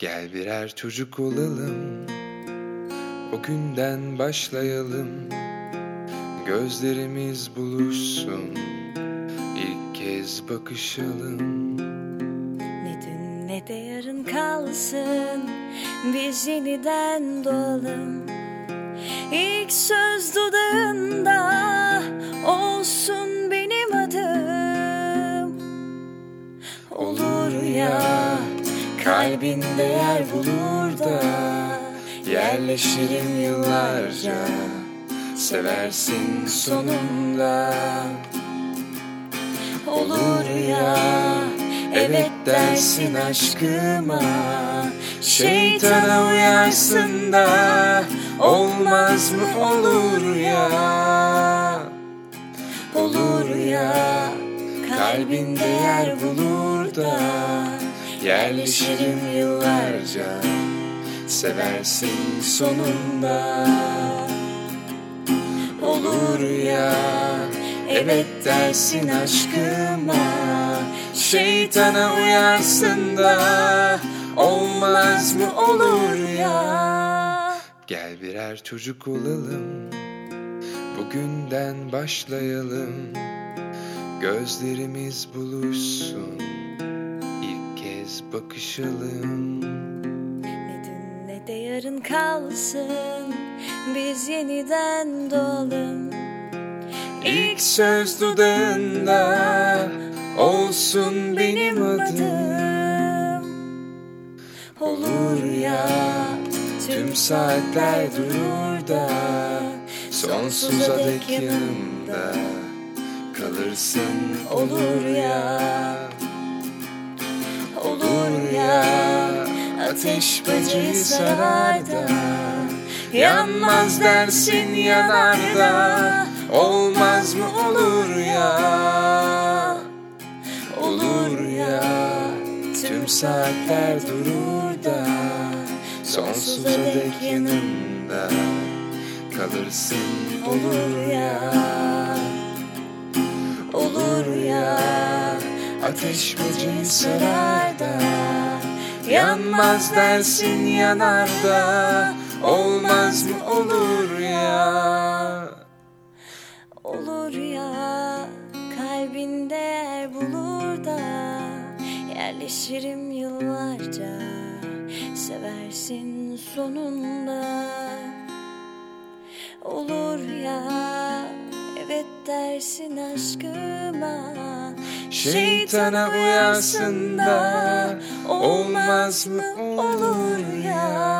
Gel birer çocuk olalım. O günden başlayalım. Gözlerimiz buluşsun. İlk kez bakışalım. Ne dün ne de yarın kalsın. Biz yeniden doğalım. İlk söz dudağında Olsun benim adım. Olur ya Kalbinde yer bulur da Yerleşirim yıllarca. Seversin sonunda. Olur ya Evet dersin aşkıma. Şeytana uyarsın da Olmaz mı olur ya? Olur ya Kalbinde yer bulur da Yerleşirim yıllarca. Seversin sonunda. Olur ya Evet dersin aşkıma. Şeytana uyarsın da Olmaz mı olur ya? Gel birer çocuk olalım. Bugünden başlayalım. Gözlerimiz buluşsun bakışalım. Ne dün ne de yarın kalsın Biz yeniden doğalım. İlk söz dudağında Olsun benim adım. Olur ya Tüm saatler durur da Sonsuza dek yanımda Kalırsın. Olur ya Olur ya Ateş bacayı sarar da Yanmaz dersin yanar da Olmaz mı olur ya? Olur ya. Tüm saatler durur da Sonsuza dek yanımda Kalırsın. Olur ya. Olur ya Ateş böceği sarar da Yanmaz dersin yanar da Olmaz mı olur ya? Olur ya kalbinde yer bulur da Yerleşirim yıllarca seversin sonunda. Olur ya evet dersin aşkıma. Şeytana uyarsın da Olmaz mı olur ya